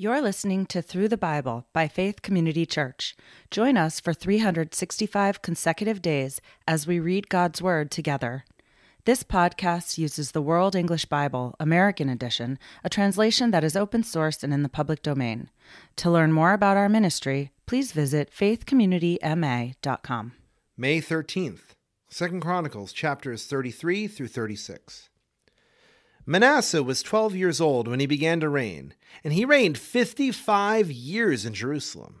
You're listening to Through the Bible by Faith Community Church. Join us for 365 consecutive days as we read God's Word together. This podcast uses the World English Bible, American Edition, a translation that is open source and in the public domain. To learn more about our ministry, please visit faithcommunityma.com. May 13th, 2 Chronicles chapters 33 through 36. Manasseh was 12 years old when he began to reign, and he reigned 55 years in Jerusalem.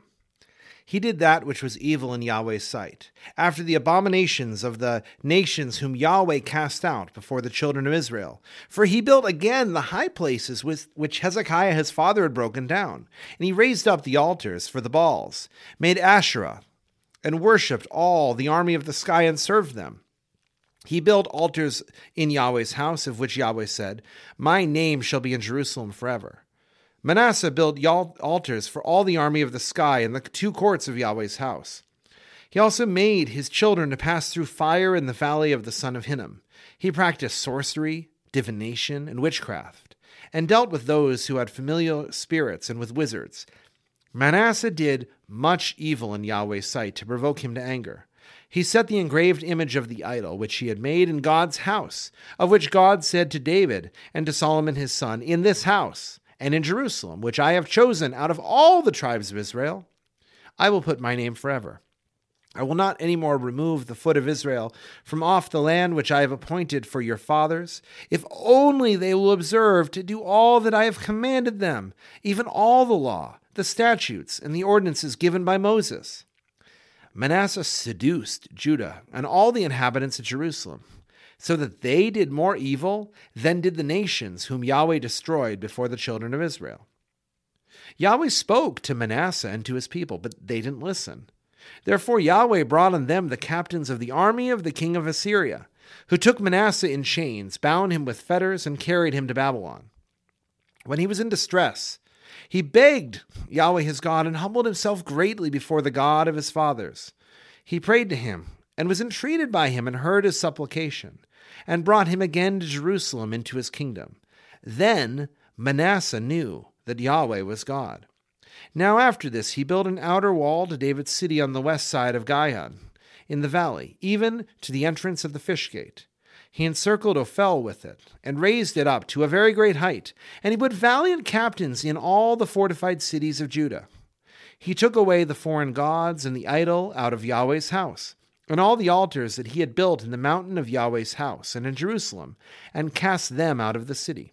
He did that which was evil in Yahweh's sight, after the abominations of the nations whom Yahweh cast out before the children of Israel. For he built again the high places which Hezekiah his father had broken down, and he raised up the altars for the Baals, made Asherah, and worshipped all the army of the sky and served them. He built altars in Yahweh's house, of which Yahweh said, My name shall be in Jerusalem forever. Manasseh built altars for all the army of the sky in the two courts of Yahweh's house. He also made his children to pass through fire in the valley of the son of Hinnom. He practiced sorcery, divination, and witchcraft, and dealt with those who had familiar spirits and with wizards. Manasseh did much evil in Yahweh's sight to provoke him to anger. He set the engraved image of the idol which he had made in God's house, of which God said to David and to Solomon his son, In this house and in Jerusalem, which I have chosen out of all the tribes of Israel, I will put my name forever. I will not any more remove the foot of Israel from off the land which I have appointed for your fathers, if only they will observe to do all that I have commanded them, even all the law, the statutes, and the ordinances given by Moses. Manasseh seduced Judah and all the inhabitants of Jerusalem, so that they did more evil than did the nations whom Yahweh destroyed before the children of Israel. Yahweh spoke to Manasseh and to his people, but they didn't listen. Therefore Yahweh brought on them the captains of the army of the king of Assyria, who took Manasseh in chains, bound him with fetters, and carried him to Babylon. When he was in distress, he begged Yahweh his God and humbled himself greatly before the God of his fathers. He prayed to him and was entreated by him and heard his supplication and brought him again to Jerusalem into his kingdom. Then Manasseh knew that Yahweh was God. Now after this he built an outer wall to David's city on the west side of Gihon, in the valley, even to the entrance of the fish gate. He encircled Ophel with it, and raised it up to a very great height, and he put valiant captains in all the fortified cities of Judah. He took away the foreign gods and the idol out of Yahweh's house, and all the altars that he had built in the mountain of Yahweh's house and in Jerusalem, and cast them out of the city.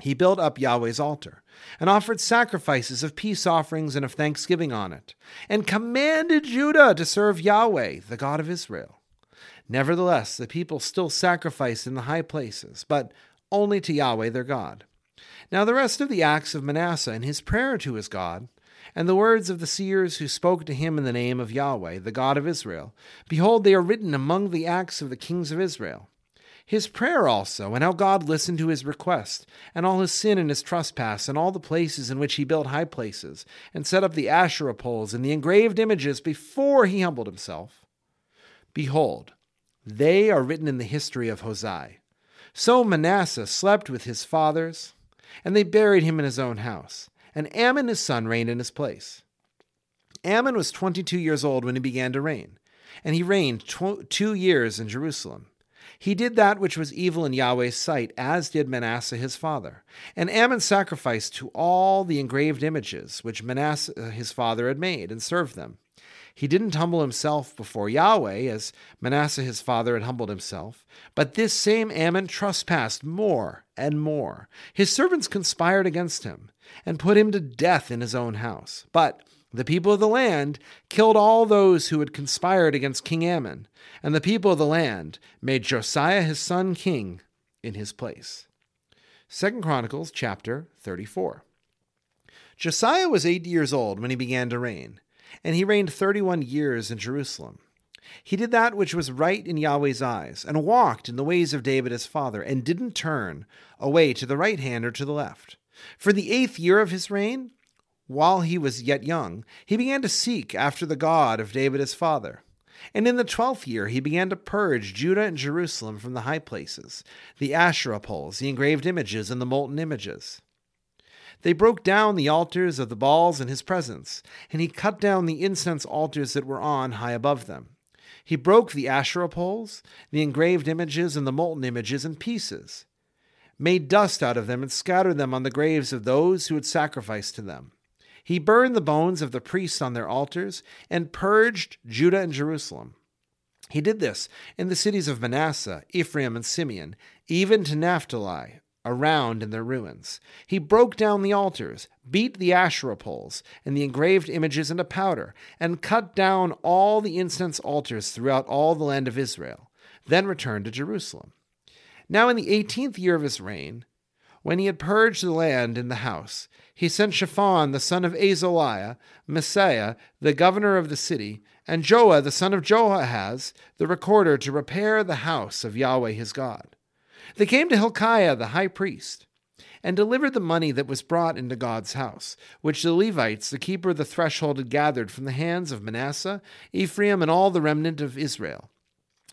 He built up Yahweh's altar, and offered sacrifices of peace offerings and of thanksgiving on it, and commanded Judah to serve Yahweh, the God of Israel. Nevertheless, the people still sacrificed in the high places, but only to Yahweh their God. Now, the rest of the acts of Manasseh and his prayer to his God, and the words of the seers who spoke to him in the name of Yahweh, the God of Israel, behold, they are written among the acts of the kings of Israel. His prayer also, and how God listened to his request, and all his sin and his trespass, and all the places in which he built high places, and set up the Asherah poles and the engraved images before he humbled himself. Behold, they are written in the history of Hozai. So Manasseh slept with his fathers, and they buried him in his own house, and Amon his son reigned in his place. Amon was twenty two years old when he began to reign, and he reigned tw- two years in Jerusalem. He did that which was evil in Yahweh's sight, as did Manasseh his father. And Amon sacrificed to all the engraved images which Manasseh his father had made, and served them. He didn't humble himself before Yahweh, as Manasseh his father had humbled himself, but this same Amon trespassed more and more. His servants conspired against him and put him to death in his own house. But the people of the land killed all those who had conspired against King Amon, and the people of the land made Josiah his son king in his place. 2 Chronicles chapter 34. Josiah was eight years old when he began to reign and he reigned thirty one years in Jerusalem. He did that which was right in Yahweh's eyes, and walked in the ways of David his father, and didn't turn away to the right hand or to the left. For the eighth year of his reign, while he was yet young, he began to seek after the God of David his father. And in the twelfth year he began to purge Judah and Jerusalem from the high places, the Asherah poles, the engraved images, and the molten images. They broke down the altars of the Baals in his presence, and he cut down the incense altars that were on high above them. He broke the Asherah poles, the engraved images, and the molten images in pieces, made dust out of them, and scattered them on the graves of those who had sacrificed to them. He burned the bones of the priests on their altars, and purged Judah and Jerusalem. He did this in the cities of Manasseh, Ephraim, and Simeon, even to Naphtali, around in their ruins. He broke down the altars, beat the Asherah poles and the engraved images into powder, and cut down all the incense altars throughout all the land of Israel, then returned to Jerusalem. Now, in the eighteenth year of his reign, when he had purged the land in the house, he sent Shaphan the son of Azaliah, Maaseiah the governor of the city, and Joah the son of Joahaz the recorder to repair the house of Yahweh his God. They came to Hilkiah the high priest and delivered the money that was brought into God's house, which the Levites, the keeper of the threshold, had gathered from the hands of Manasseh, Ephraim, and all the remnant of Israel,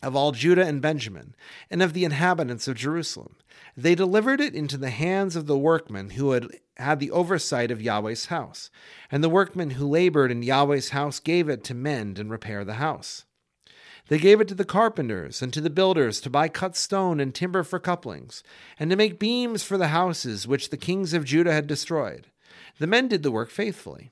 of all Judah and Benjamin, and of the inhabitants of Jerusalem. They delivered it into the hands of the workmen who had had the oversight of Yahweh's house, and the workmen who labored in Yahweh's house gave it to mend and repair the house. They gave it to the carpenters and to the builders to buy cut stone and timber for couplings, and to make beams for the houses which the kings of Judah had destroyed. The men did the work faithfully.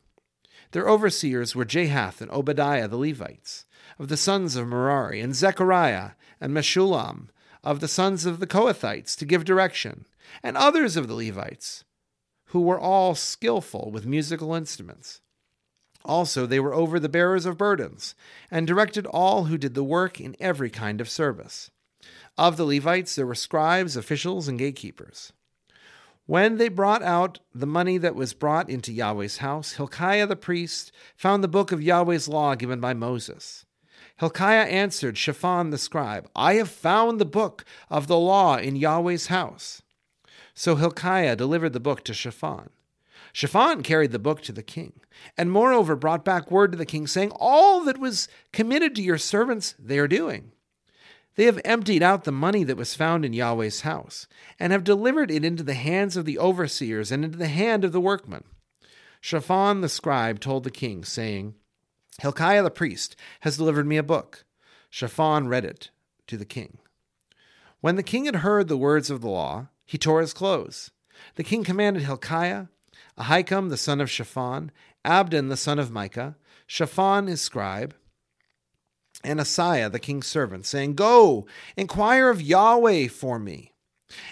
Their overseers were Jahath and Obadiah the Levites, of the sons of Merari, and Zechariah and Meshullam, of the sons of the Kohathites, to give direction, and others of the Levites, who were all skillful with musical instruments. Also, they were over the bearers of burdens, and directed all who did the work in every kind of service. Of the Levites, there were scribes, officials, and gatekeepers. When they brought out the money that was brought into Yahweh's house, Hilkiah the priest found the book of Yahweh's law given by Moses. Hilkiah answered Shaphan the scribe, I have found the book of the law in Yahweh's house. So Hilkiah delivered the book to Shaphan. Shaphan carried the book to the king, and moreover brought back word to the king, saying, All that was committed to your servants they are doing. They have emptied out the money that was found in Yahweh's house, and have delivered it into the hands of the overseers and into the hand of the workmen. Shaphan the scribe told the king, saying, Hilkiah the priest has delivered me a book. Shaphan read it to the king. When the king had heard the words of the law, he tore his clothes. The king commanded Hilkiah, Ahikam the son of Shaphan, Abdon the son of Micah, Shaphan his scribe, and Asaiah the king's servant, saying, Go, inquire of Yahweh for me,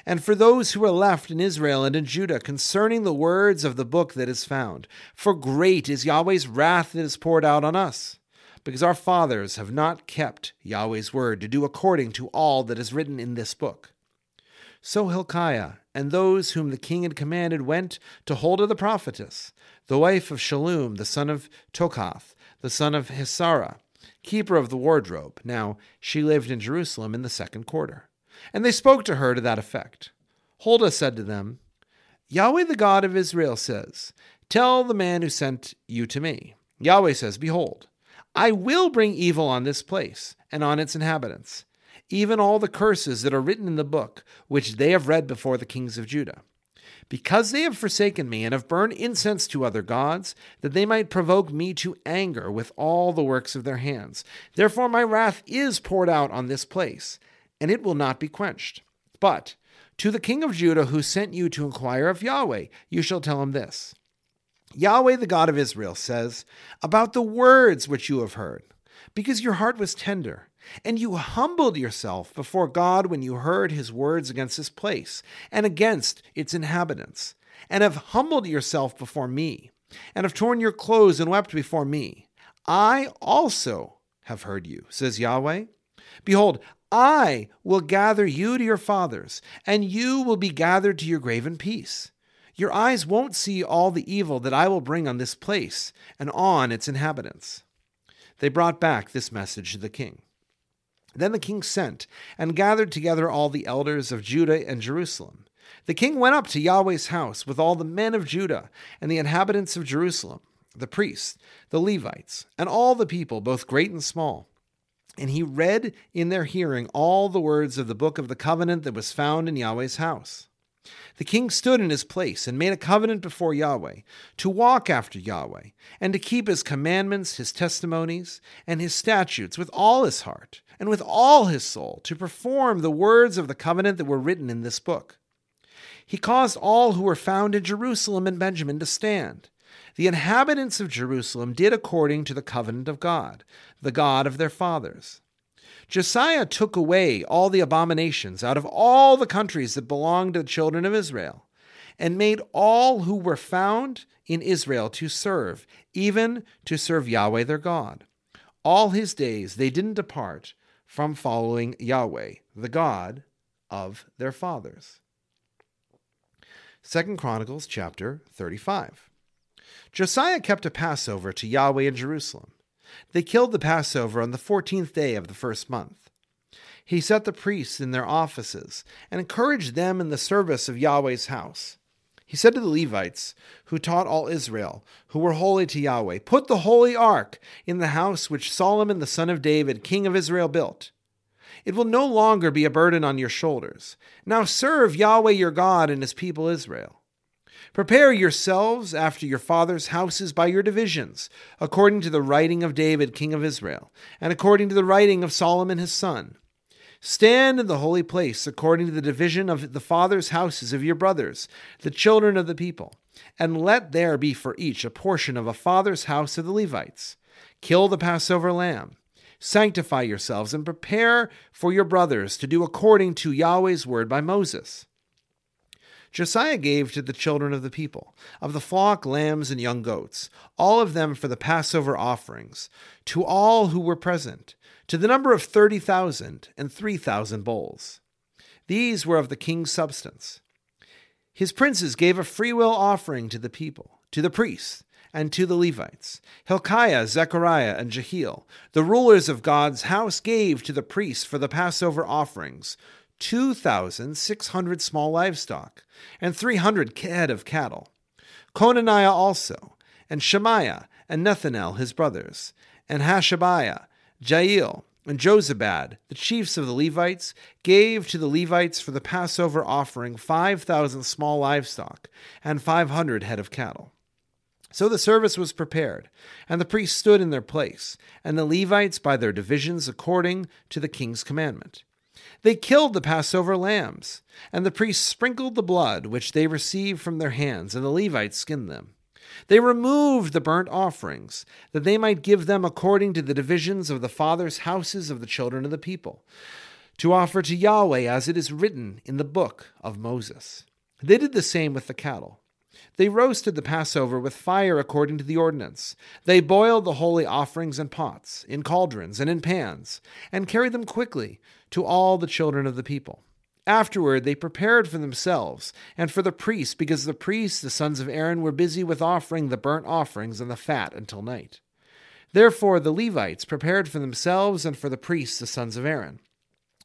and for those who are left in Israel and in Judah concerning the words of the book that is found. For great is Yahweh's wrath that is poured out on us, because our fathers have not kept Yahweh's word to do according to all that is written in this book. So Hilkiah and those whom the king had commanded went to Huldah the prophetess, the wife of Shallum, the son of Tokhath, the son of Hasarah, keeper of the wardrobe. Now she lived in Jerusalem in the second quarter. And they spoke to her to that effect. Huldah said to them, Yahweh the God of Israel says, Tell the man who sent you to me. Yahweh says, Behold, I will bring evil on this place and on its inhabitants even all the curses that are written in the book, which they have read before the kings of Judah. Because they have forsaken me and have burned incense to other gods, that they might provoke me to anger with all the works of their hands. Therefore my wrath is poured out on this place, and it will not be quenched. But to the king of Judah who sent you to inquire of Yahweh, you shall tell him this Yahweh, the God of Israel, says, About the words which you have heard, because your heart was tender and you humbled yourself before God when you heard his words against this place and against its inhabitants, and have humbled yourself before me, and have torn your clothes and wept before me. I also have heard you, says Yahweh. Behold, I will gather you to your fathers, and you will be gathered to your grave in peace. Your eyes won't see all the evil that I will bring on this place and on its inhabitants. They brought back this message to the king. Then the king sent and gathered together all the elders of Judah and Jerusalem. The king went up to Yahweh's house with all the men of Judah and the inhabitants of Jerusalem, the priests, the Levites, and all the people, both great and small. And he read in their hearing all the words of the book of the covenant that was found in Yahweh's house. The king stood in his place and made a covenant before Yahweh to walk after Yahweh and to keep his commandments, his testimonies, and his statutes with all his heart and with all his soul to perform the words of the covenant that were written in this book. He caused all who were found in Jerusalem and Benjamin to stand. The inhabitants of Jerusalem did according to the covenant of God, the God of their fathers. Josiah took away all the abominations out of all the countries that belonged to the children of Israel, and made all who were found in Israel to serve, even to serve Yahweh their God. All his days they didn't depart from following Yahweh, the God of their fathers. Second Chronicles chapter 35. Josiah kept a Passover to Yahweh in Jerusalem. They killed the Passover on the fourteenth day of the first month. He set the priests in their offices and encouraged them in the service of Yahweh's house. He said to the Levites, who taught all Israel, who were holy to Yahweh, Put the holy ark in the house which Solomon the son of David, king of Israel, built. It will no longer be a burden on your shoulders. Now serve Yahweh your God and his people Israel. Prepare yourselves after your father's houses by your divisions, according to the writing of David, king of Israel, and according to the writing of Solomon his son. Stand in the holy place according to the division of the father's houses of your brothers, the children of the people, and let there be for each a portion of a father's house of the Levites. Kill the Passover lamb. Sanctify yourselves and prepare for your brothers to do according to Yahweh's word by Moses. Josiah gave to the children of the people, of the flock, lambs, and young goats, all of them for the Passover offerings, to all who were present, to the number of thirty thousand and three thousand bulls. These were of the king's substance. His princes gave a freewill offering to the people, to the priests, and to the Levites. Hilkiah, Zechariah, and Jehiel, the rulers of God's house, gave to the priests for the Passover offerings 2,600 small livestock, and 300 head of cattle. Conaniah also, and Shemaiah, and Nethanel his brothers, and Hashabiah, Jeiel, and Jozabad, the chiefs of the Levites, gave to the Levites for the Passover offering 5,000 small livestock and 500 head of cattle. So the service was prepared, and the priests stood in their place, and the Levites by their divisions according to the king's commandment. They killed the Passover lambs, and the priests sprinkled the blood which they received from their hands, and the Levites skinned them. They removed the burnt offerings, that they might give them according to the divisions of the fathers' houses of the children of the people, to offer to Yahweh as it is written in the book of Moses. They did the same with the cattle. They roasted the Passover with fire according to the ordinance. They boiled the holy offerings in pots, in cauldrons, and in pans, and carried them quickly to all the children of the people. Afterward, they prepared for themselves and for the priests, because the priests, the sons of Aaron, were busy with offering the burnt offerings and the fat until night. Therefore, the Levites prepared for themselves and for the priests, the sons of Aaron.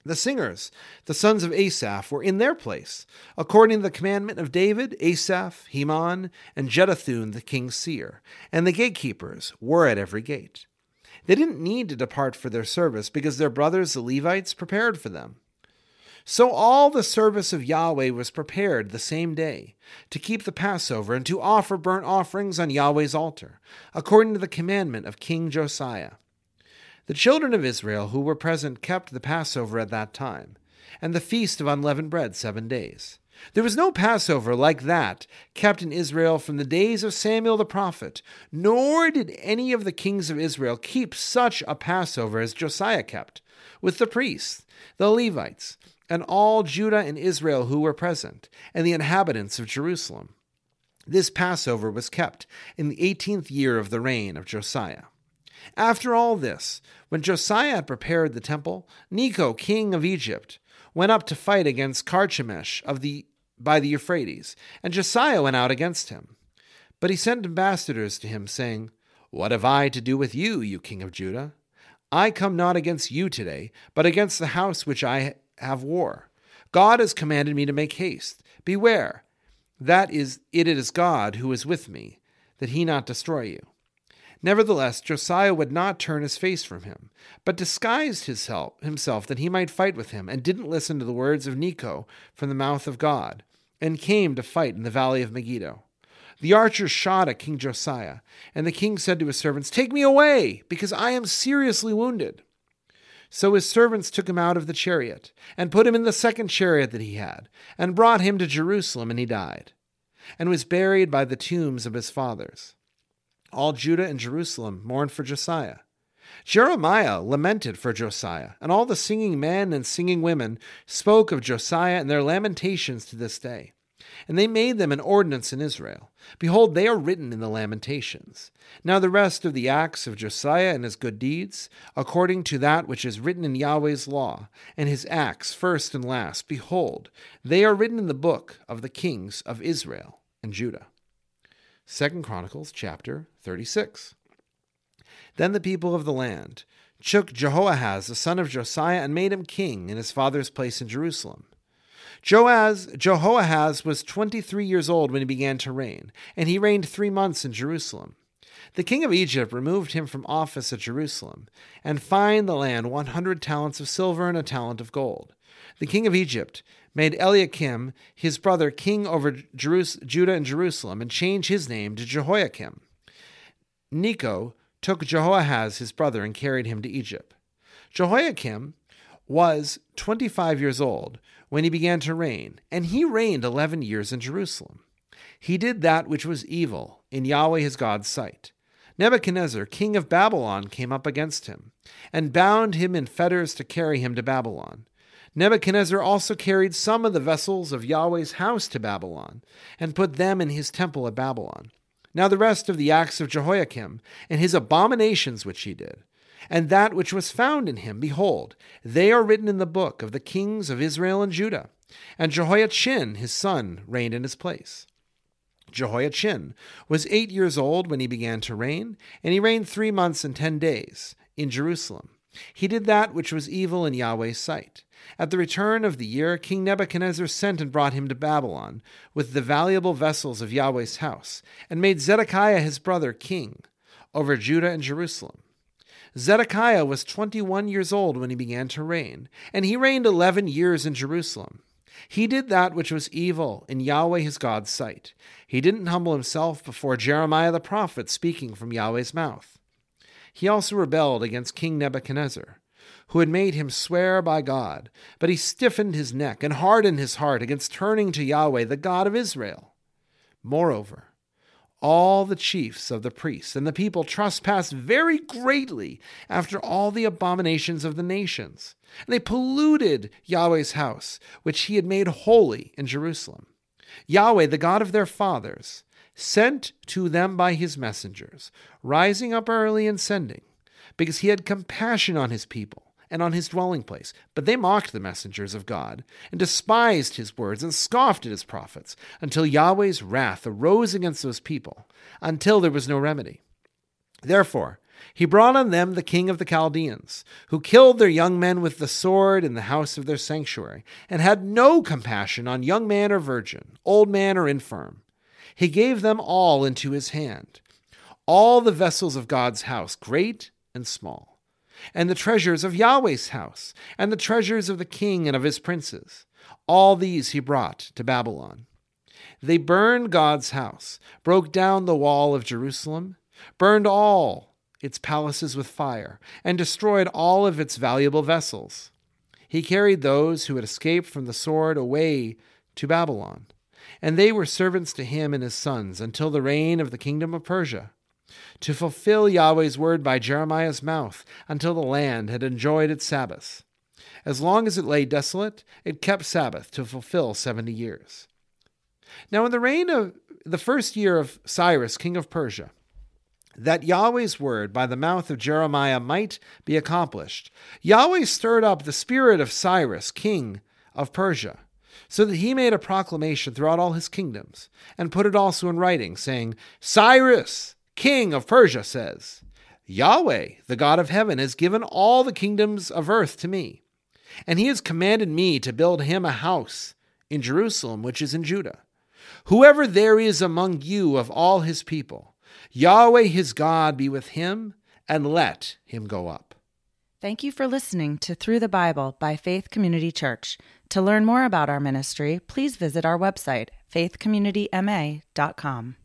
The singers, the sons of Asaph, were in their place, according to the commandment of David, Asaph, Heman, and Jeduthun the king's seer, and the gatekeepers were at every gate. They didn't need to depart for their service because their brothers the Levites prepared for them. So all the service of Yahweh was prepared the same day to keep the Passover and to offer burnt offerings on Yahweh's altar, according to the commandment of King Josiah. The children of Israel who were present kept the Passover at that time, and the feast of unleavened bread seven days. There was no Passover like that kept in Israel from the days of Samuel the prophet, nor did any of the kings of Israel keep such a Passover as Josiah kept, with the priests, the Levites, and all Judah and Israel who were present, and the inhabitants of Jerusalem. This Passover was kept in the eighteenth year of the reign of Josiah. After all this, when Josiah had prepared the temple, Necho, king of Egypt, went up to fight against Carchemish of the by the Euphrates, and Josiah went out against him. But he sent ambassadors to him, saying, What have I to do with you, you king of Judah? I come not against you today, but against the house which I have war. God has commanded me to make haste. Beware, that is it is God who is with me, that he not destroy you. Nevertheless, Josiah would not turn his face from him, but disguised his help, himself that he might fight with him, and didn't listen to the words of Necho from the mouth of God, and came to fight in the valley of Megiddo. The archers shot at King Josiah, and the king said to his servants, Take me away, because I am seriously wounded. So his servants took him out of the chariot, and put him in the second chariot that he had, and brought him to Jerusalem, and he died, and was buried by the tombs of his fathers. All Judah and Jerusalem mourned for Josiah. Jeremiah lamented for Josiah, and all the singing men and singing women spoke of Josiah in their lamentations to this day. And they made them an ordinance in Israel. Behold, they are written in the Lamentations. Now the rest of the acts of Josiah and his good deeds, according to that which is written in Yahweh's law, and his acts first and last, behold, they are written in the book of the kings of Israel and Judah. Second Chronicles chapter 36. Then the people of the land took Jehoahaz the son of Josiah and made him king in his father's place in Jerusalem. Joaz, Jehoahaz was 23 years old when he began to reign, and he reigned three months in Jerusalem. The king of Egypt removed him from office at Jerusalem, and fined the land 100 talents of silver and a talent of gold. The king of Egypt made Eliakim, his brother, king over Jerus- Judah and Jerusalem, and changed his name to Jehoiakim. Necho took Jehoahaz, his brother, and carried him to Egypt. Jehoiakim was 25 years old when he began to reign, and he reigned 11 years in Jerusalem. He did that which was evil in Yahweh his God's sight. Nebuchadnezzar, king of Babylon, came up against him, and bound him in fetters to carry him to Babylon. Nebuchadnezzar also carried some of the vessels of Yahweh's house to Babylon, and put them in his temple at Babylon. Now the rest of the acts of Jehoiakim, and his abominations which he did, and that which was found in him, behold, they are written in the book of the kings of Israel and Judah. And Jehoiachin his son reigned in his place. Jehoiachin was eight years old when he began to reign, and he reigned three months and ten days in Jerusalem. He did that which was evil in Yahweh's sight. At the return of the year, King Nebuchadnezzar sent and brought him to Babylon with the valuable vessels of Yahweh's house, and made Zedekiah his brother king over Judah and Jerusalem. Zedekiah was twenty one years old when he began to reign, and he reigned eleven years in Jerusalem. He did that which was evil in Yahweh his God's sight. He didn't humble himself before Jeremiah the prophet speaking from Yahweh's mouth. He also rebelled against King Nebuchadnezzar, who had made him swear by God, but he stiffened his neck and hardened his heart against turning to Yahweh, the God of Israel. Moreover, all the chiefs of the priests and the people trespassed very greatly after all the abominations of the nations. And they polluted Yahweh's house, which he had made holy in Jerusalem. Yahweh, the God of their fathers, sent to them by his messengers, rising up early and sending, because he had compassion on his people and on his dwelling place. But they mocked the messengers of God, and despised his words, and scoffed at his prophets, until Yahweh's wrath arose against those people, until there was no remedy. Therefore, he brought on them the king of the Chaldeans, who killed their young men with the sword in the house of their sanctuary, and had no compassion on young man or virgin, old man or infirm. He gave them all into his hand, all the vessels of God's house, great and small, and the treasures of Yahweh's house, and the treasures of the king and of his princes. All these he brought to Babylon. They burned God's house, broke down the wall of Jerusalem, burned all its palaces with fire, and destroyed all of its valuable vessels. He carried those who had escaped from the sword away to Babylon and they were servants to him and his sons until the reign of the kingdom of Persia, to fulfill Yahweh's word by Jeremiah's mouth until the land had enjoyed its Sabbaths. As long as it lay desolate, it kept Sabbath to fulfill seventy years. Now, in the reign of the first year of Cyrus, king of Persia, that Yahweh's word by the mouth of Jeremiah might be accomplished, Yahweh stirred up the spirit of Cyrus, king of Persia so that he made a proclamation throughout all his kingdoms, and put it also in writing, saying, Cyrus, king of Persia, says, Yahweh, the God of heaven, has given all the kingdoms of earth to me, and he has commanded me to build him a house in Jerusalem, which is in Judah. Whoever there is among you of all his people, Yahweh his God be with him, and let him go up. Thank you for listening to Through the Bible by Faith Community Church. To learn more about our ministry, please visit our website, faithcommunityma.com.